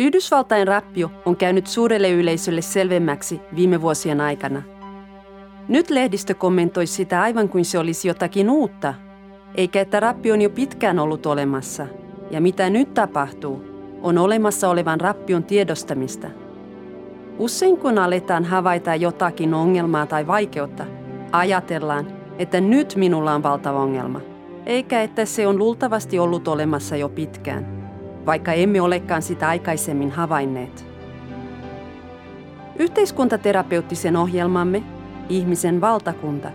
Yhdysvaltain rappio on käynyt suurelle yleisölle selvemmäksi viime vuosien aikana. Nyt lehdistö kommentoi sitä aivan kuin se olisi jotakin uutta, eikä että rappio on jo pitkään ollut olemassa. Ja mitä nyt tapahtuu, on olemassa olevan rappion tiedostamista. Usein kun aletaan havaita jotakin ongelmaa tai vaikeutta, ajatellaan, että nyt minulla on valtava ongelma, eikä että se on luultavasti ollut olemassa jo pitkään vaikka emme olekaan sitä aikaisemmin havainneet. Yhteiskuntaterapeuttisen ohjelmamme Ihmisen valtakunta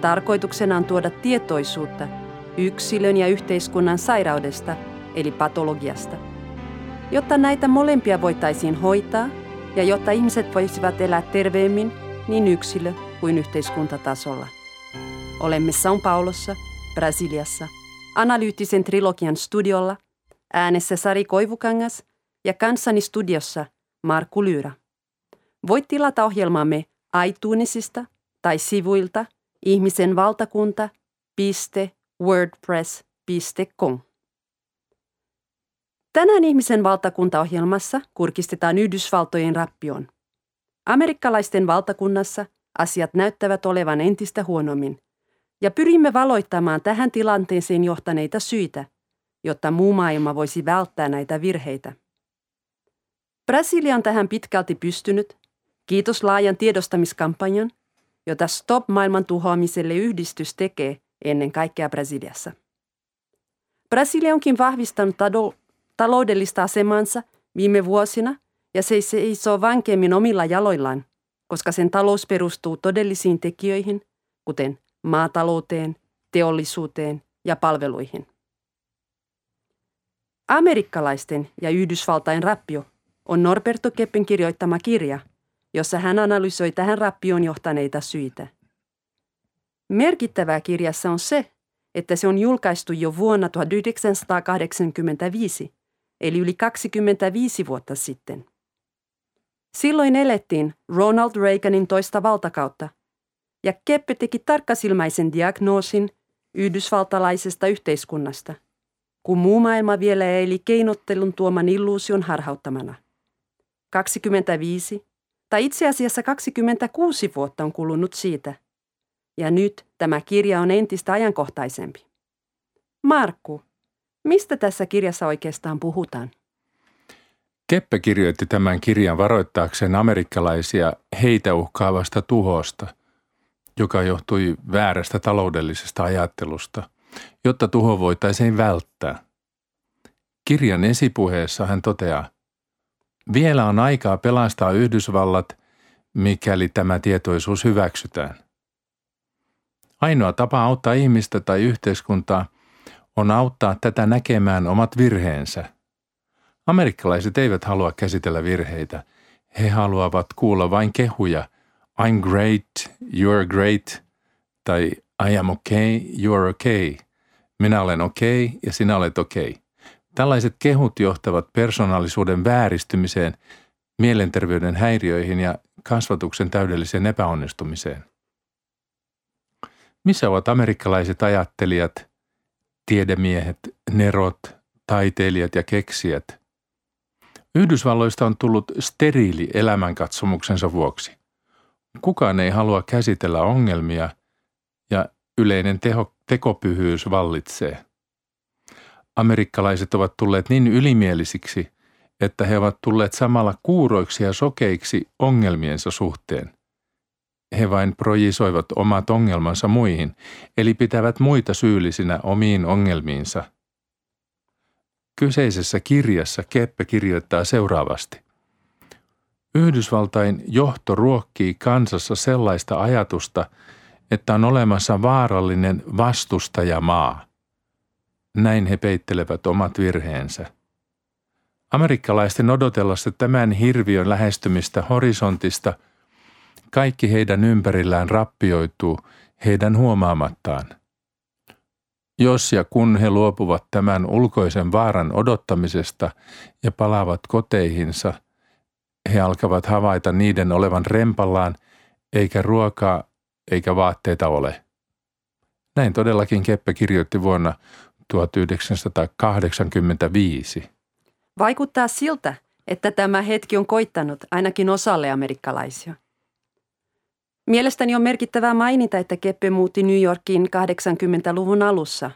tarkoituksena on tuoda tietoisuutta yksilön ja yhteiskunnan sairaudesta eli patologiasta, jotta näitä molempia voitaisiin hoitaa ja jotta ihmiset voisivat elää terveemmin niin yksilö- kuin yhteiskuntatasolla. Olemme São Paulossa, Brasiliassa, analyyttisen trilogian studiolla – Äänessä Sari Koivukangas ja kanssani studiossa Markku Lyyrä. Voit tilata ohjelmamme iTunesista tai sivuilta ihmisenvaltakunta.wordpress.com. Tänään Ihmisen valtakuntaohjelmassa kurkistetaan Yhdysvaltojen rappioon. Amerikkalaisten valtakunnassa asiat näyttävät olevan entistä huonommin, ja pyrimme valoittamaan tähän tilanteeseen johtaneita syitä – jotta muu maailma voisi välttää näitä virheitä. Brasilia on tähän pitkälti pystynyt, kiitos laajan tiedostamiskampanjan, jota Stop maailman tuhoamiselle yhdistys tekee ennen kaikkea Brasiliassa. Brasilia onkin vahvistanut taloudellista asemansa viime vuosina ja se seisoo vankemmin omilla jaloillaan, koska sen talous perustuu todellisiin tekijöihin, kuten maatalouteen, teollisuuteen ja palveluihin. Amerikkalaisten ja Yhdysvaltain rappio on Norberto Keppen kirjoittama kirja, jossa hän analysoi tähän rappioon johtaneita syitä. Merkittävää kirjassa on se, että se on julkaistu jo vuonna 1985, eli yli 25 vuotta sitten. Silloin elettiin Ronald Reaganin toista valtakautta, ja Keppe teki tarkkasilmäisen diagnoosin yhdysvaltalaisesta yhteiskunnasta – kun muu maailma vielä eli keinottelun tuoman illuusion harhauttamana. 25 tai itse asiassa 26 vuotta on kulunut siitä. Ja nyt tämä kirja on entistä ajankohtaisempi. Markku, mistä tässä kirjassa oikeastaan puhutaan? Keppe kirjoitti tämän kirjan varoittaakseen amerikkalaisia heitä uhkaavasta tuhosta, joka johtui väärästä taloudellisesta ajattelusta – jotta tuho voitaisiin välttää. Kirjan esipuheessa hän toteaa, vielä on aikaa pelastaa Yhdysvallat, mikäli tämä tietoisuus hyväksytään. Ainoa tapa auttaa ihmistä tai yhteiskuntaa on auttaa tätä näkemään omat virheensä. Amerikkalaiset eivät halua käsitellä virheitä. He haluavat kuulla vain kehuja. I'm great, you're great tai I am okay, you're okay. Minä olen okei okay ja sinä olet okei. Okay. Tällaiset kehut johtavat persoonallisuuden vääristymiseen, mielenterveyden häiriöihin ja kasvatuksen täydelliseen epäonnistumiseen. Missä ovat amerikkalaiset ajattelijat, tiedemiehet, nerot, taiteilijat ja keksijät? Yhdysvalloista on tullut steriili elämänkatsomuksensa vuoksi. Kukaan ei halua käsitellä ongelmia ja yleinen teho, tekopyhyys vallitsee. Amerikkalaiset ovat tulleet niin ylimielisiksi, että he ovat tulleet samalla kuuroiksi ja sokeiksi ongelmiensa suhteen. He vain projisoivat omat ongelmansa muihin, eli pitävät muita syyllisinä omiin ongelmiinsa. Kyseisessä kirjassa Keppe kirjoittaa seuraavasti. Yhdysvaltain johto ruokkii kansassa sellaista ajatusta, että on olemassa vaarallinen vastustajamaa. Näin he peittelevät omat virheensä. Amerikkalaisten odotellessa tämän hirviön lähestymistä horisontista kaikki heidän ympärillään rappioituu heidän huomaamattaan. Jos ja kun he luopuvat tämän ulkoisen vaaran odottamisesta ja palaavat koteihinsa, he alkavat havaita niiden olevan rempallaan, eikä ruokaa eikä vaatteita ole. Näin todellakin Keppe kirjoitti vuonna 1985. Vaikuttaa siltä, että tämä hetki on koittanut ainakin osalle amerikkalaisia. Mielestäni on merkittävää mainita, että Keppe muutti New Yorkiin 80-luvun alussa.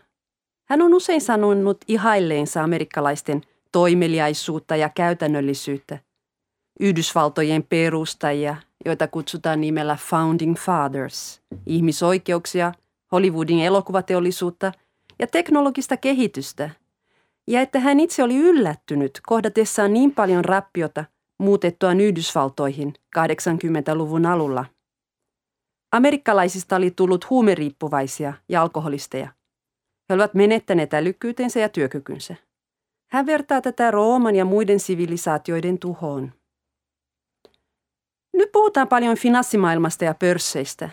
Hän on usein sanonut ihailleensa amerikkalaisten toimeliaisuutta ja käytännöllisyyttä. Yhdysvaltojen perustajia, joita kutsutaan nimellä Founding Fathers, ihmisoikeuksia, Hollywoodin elokuvateollisuutta ja teknologista kehitystä. Ja että hän itse oli yllättynyt kohdatessaan niin paljon rappiota muutettuaan Yhdysvaltoihin 80-luvun alulla. Amerikkalaisista oli tullut huumeriippuvaisia ja alkoholisteja. He olivat menettäneet älykkyytensä ja työkykynsä. Hän vertaa tätä Rooman ja muiden sivilisaatioiden tuhoon. Nyt puhutaan paljon finanssimaailmasta ja pörsseistä.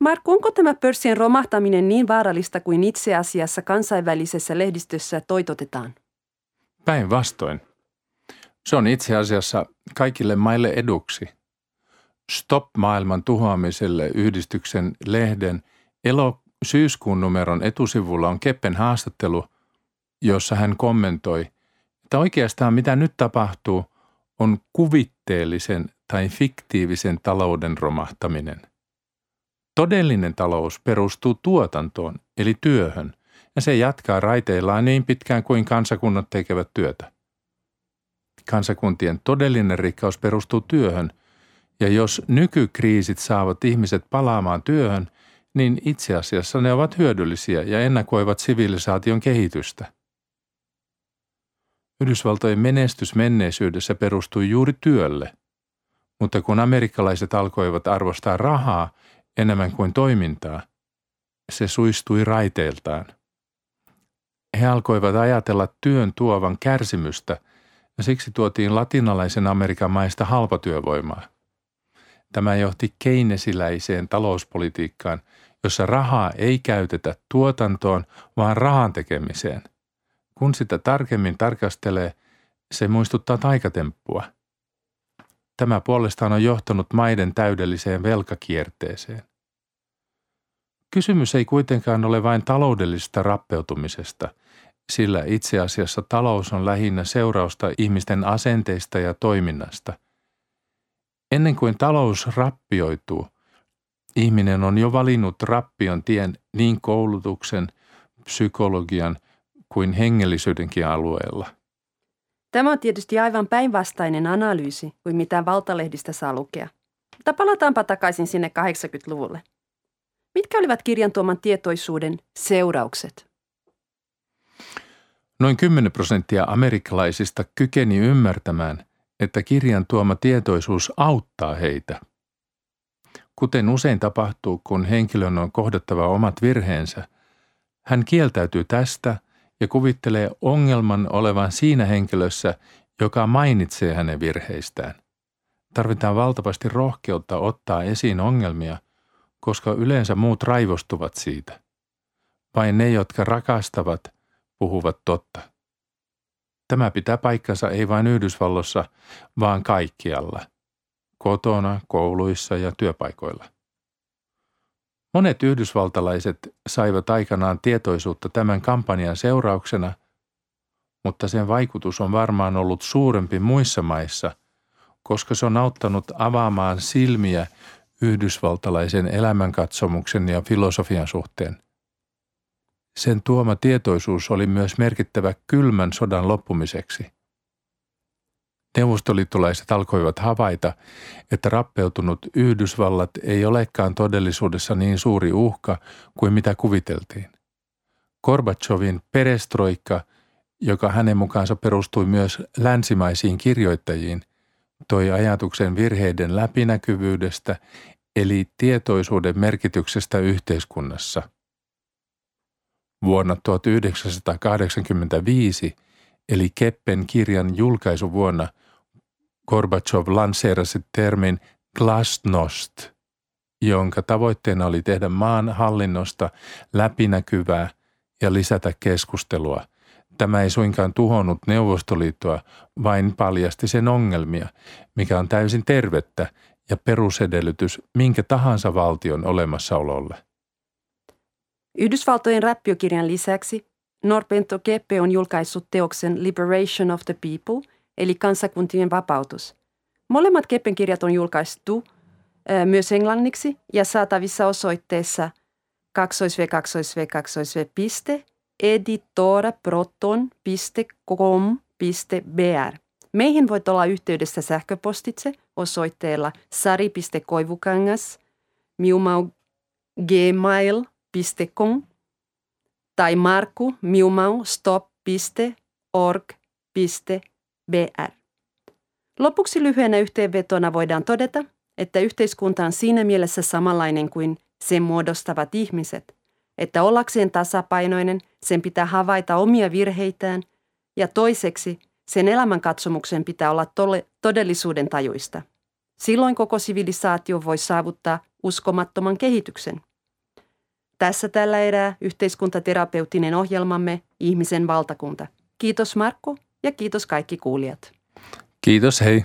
Mark, onko tämä pörssien romahtaminen niin vaarallista kuin itse asiassa kansainvälisessä lehdistössä toitotetaan? Päinvastoin. Se on itse asiassa kaikille maille eduksi – Stop maailman tuhoamiselle yhdistyksen lehden elo syyskuun numeron etusivulla on Keppen haastattelu, jossa hän kommentoi, että oikeastaan mitä nyt tapahtuu on kuvitteellisen tai fiktiivisen talouden romahtaminen. Todellinen talous perustuu tuotantoon, eli työhön, ja se jatkaa raiteillaan niin pitkään kuin kansakunnat tekevät työtä. Kansakuntien todellinen rikkaus perustuu työhön – ja jos nykykriisit saavat ihmiset palaamaan työhön, niin itse asiassa ne ovat hyödyllisiä ja ennakoivat sivilisaation kehitystä. Yhdysvaltojen menestys menneisyydessä perustui juuri työlle, mutta kun amerikkalaiset alkoivat arvostaa rahaa enemmän kuin toimintaa, se suistui raiteiltaan. He alkoivat ajatella työn tuovan kärsimystä ja siksi tuotiin latinalaisen Amerikan maista halpatyövoimaa – Tämä johti keinesiläiseen talouspolitiikkaan, jossa rahaa ei käytetä tuotantoon, vaan rahan tekemiseen. Kun sitä tarkemmin tarkastelee, se muistuttaa taikatemppua. Tämä puolestaan on johtanut maiden täydelliseen velkakierteeseen. Kysymys ei kuitenkaan ole vain taloudellisesta rappeutumisesta, sillä itse asiassa talous on lähinnä seurausta ihmisten asenteista ja toiminnasta – Ennen kuin talous rappioituu, ihminen on jo valinnut rappion tien niin koulutuksen, psykologian kuin hengellisyydenkin alueella. Tämä on tietysti aivan päinvastainen analyysi kuin mitä valtalehdistä saa lukea. Mutta palataanpa takaisin sinne 80-luvulle. Mitkä olivat kirjan tuoman tietoisuuden seuraukset? Noin 10 prosenttia amerikkalaisista kykeni ymmärtämään, että kirjan tuoma tietoisuus auttaa heitä. Kuten usein tapahtuu, kun henkilön on kohdattava omat virheensä, hän kieltäytyy tästä ja kuvittelee ongelman olevan siinä henkilössä, joka mainitsee hänen virheistään. Tarvitaan valtavasti rohkeutta ottaa esiin ongelmia, koska yleensä muut raivostuvat siitä. Vain ne, jotka rakastavat, puhuvat totta. Tämä pitää paikkansa ei vain Yhdysvallossa, vaan kaikkialla. Kotona, kouluissa ja työpaikoilla. Monet yhdysvaltalaiset saivat aikanaan tietoisuutta tämän kampanjan seurauksena, mutta sen vaikutus on varmaan ollut suurempi muissa maissa, koska se on auttanut avaamaan silmiä yhdysvaltalaisen elämänkatsomuksen ja filosofian suhteen – sen tuoma tietoisuus oli myös merkittävä kylmän sodan loppumiseksi. Neuvostoliittolaiset alkoivat havaita, että rappeutunut Yhdysvallat ei olekaan todellisuudessa niin suuri uhka kuin mitä kuviteltiin. Gorbachevin perestroikka, joka hänen mukaansa perustui myös länsimaisiin kirjoittajiin, toi ajatuksen virheiden läpinäkyvyydestä eli tietoisuuden merkityksestä yhteiskunnassa – Vuonna 1985, eli Keppen kirjan julkaisuvuonna, Gorbachev lanseerasi termin glasnost, jonka tavoitteena oli tehdä maan hallinnosta läpinäkyvää ja lisätä keskustelua. Tämä ei suinkaan tuhonnut Neuvostoliittoa, vain paljasti sen ongelmia, mikä on täysin tervettä ja perusedellytys minkä tahansa valtion olemassaololle. Yhdysvaltojen rappiokirjan lisäksi Norpento Keppe on julkaissut teoksen Liberation of the People, eli kansakuntien vapautus. Molemmat Keppen kirjat on julkaistu myös englanniksi ja saatavissa osoitteessa 2 v 2 v 2 v editoraproton.com.br. Meihin voit olla yhteydessä sähköpostitse osoitteella sari.koivukangas tai marku miumau stop.org.br. Lopuksi lyhyenä yhteenvetona voidaan todeta, että yhteiskunta on siinä mielessä samanlainen kuin sen muodostavat ihmiset, että ollakseen tasapainoinen sen pitää havaita omia virheitään ja toiseksi sen elämänkatsomuksen pitää olla tole- todellisuuden tajuista. Silloin koko sivilisaatio voi saavuttaa uskomattoman kehityksen. Tässä tällä erää yhteiskuntaterapeutinen ohjelmamme Ihmisen valtakunta. Kiitos Markku ja kiitos kaikki kuulijat. Kiitos, hei.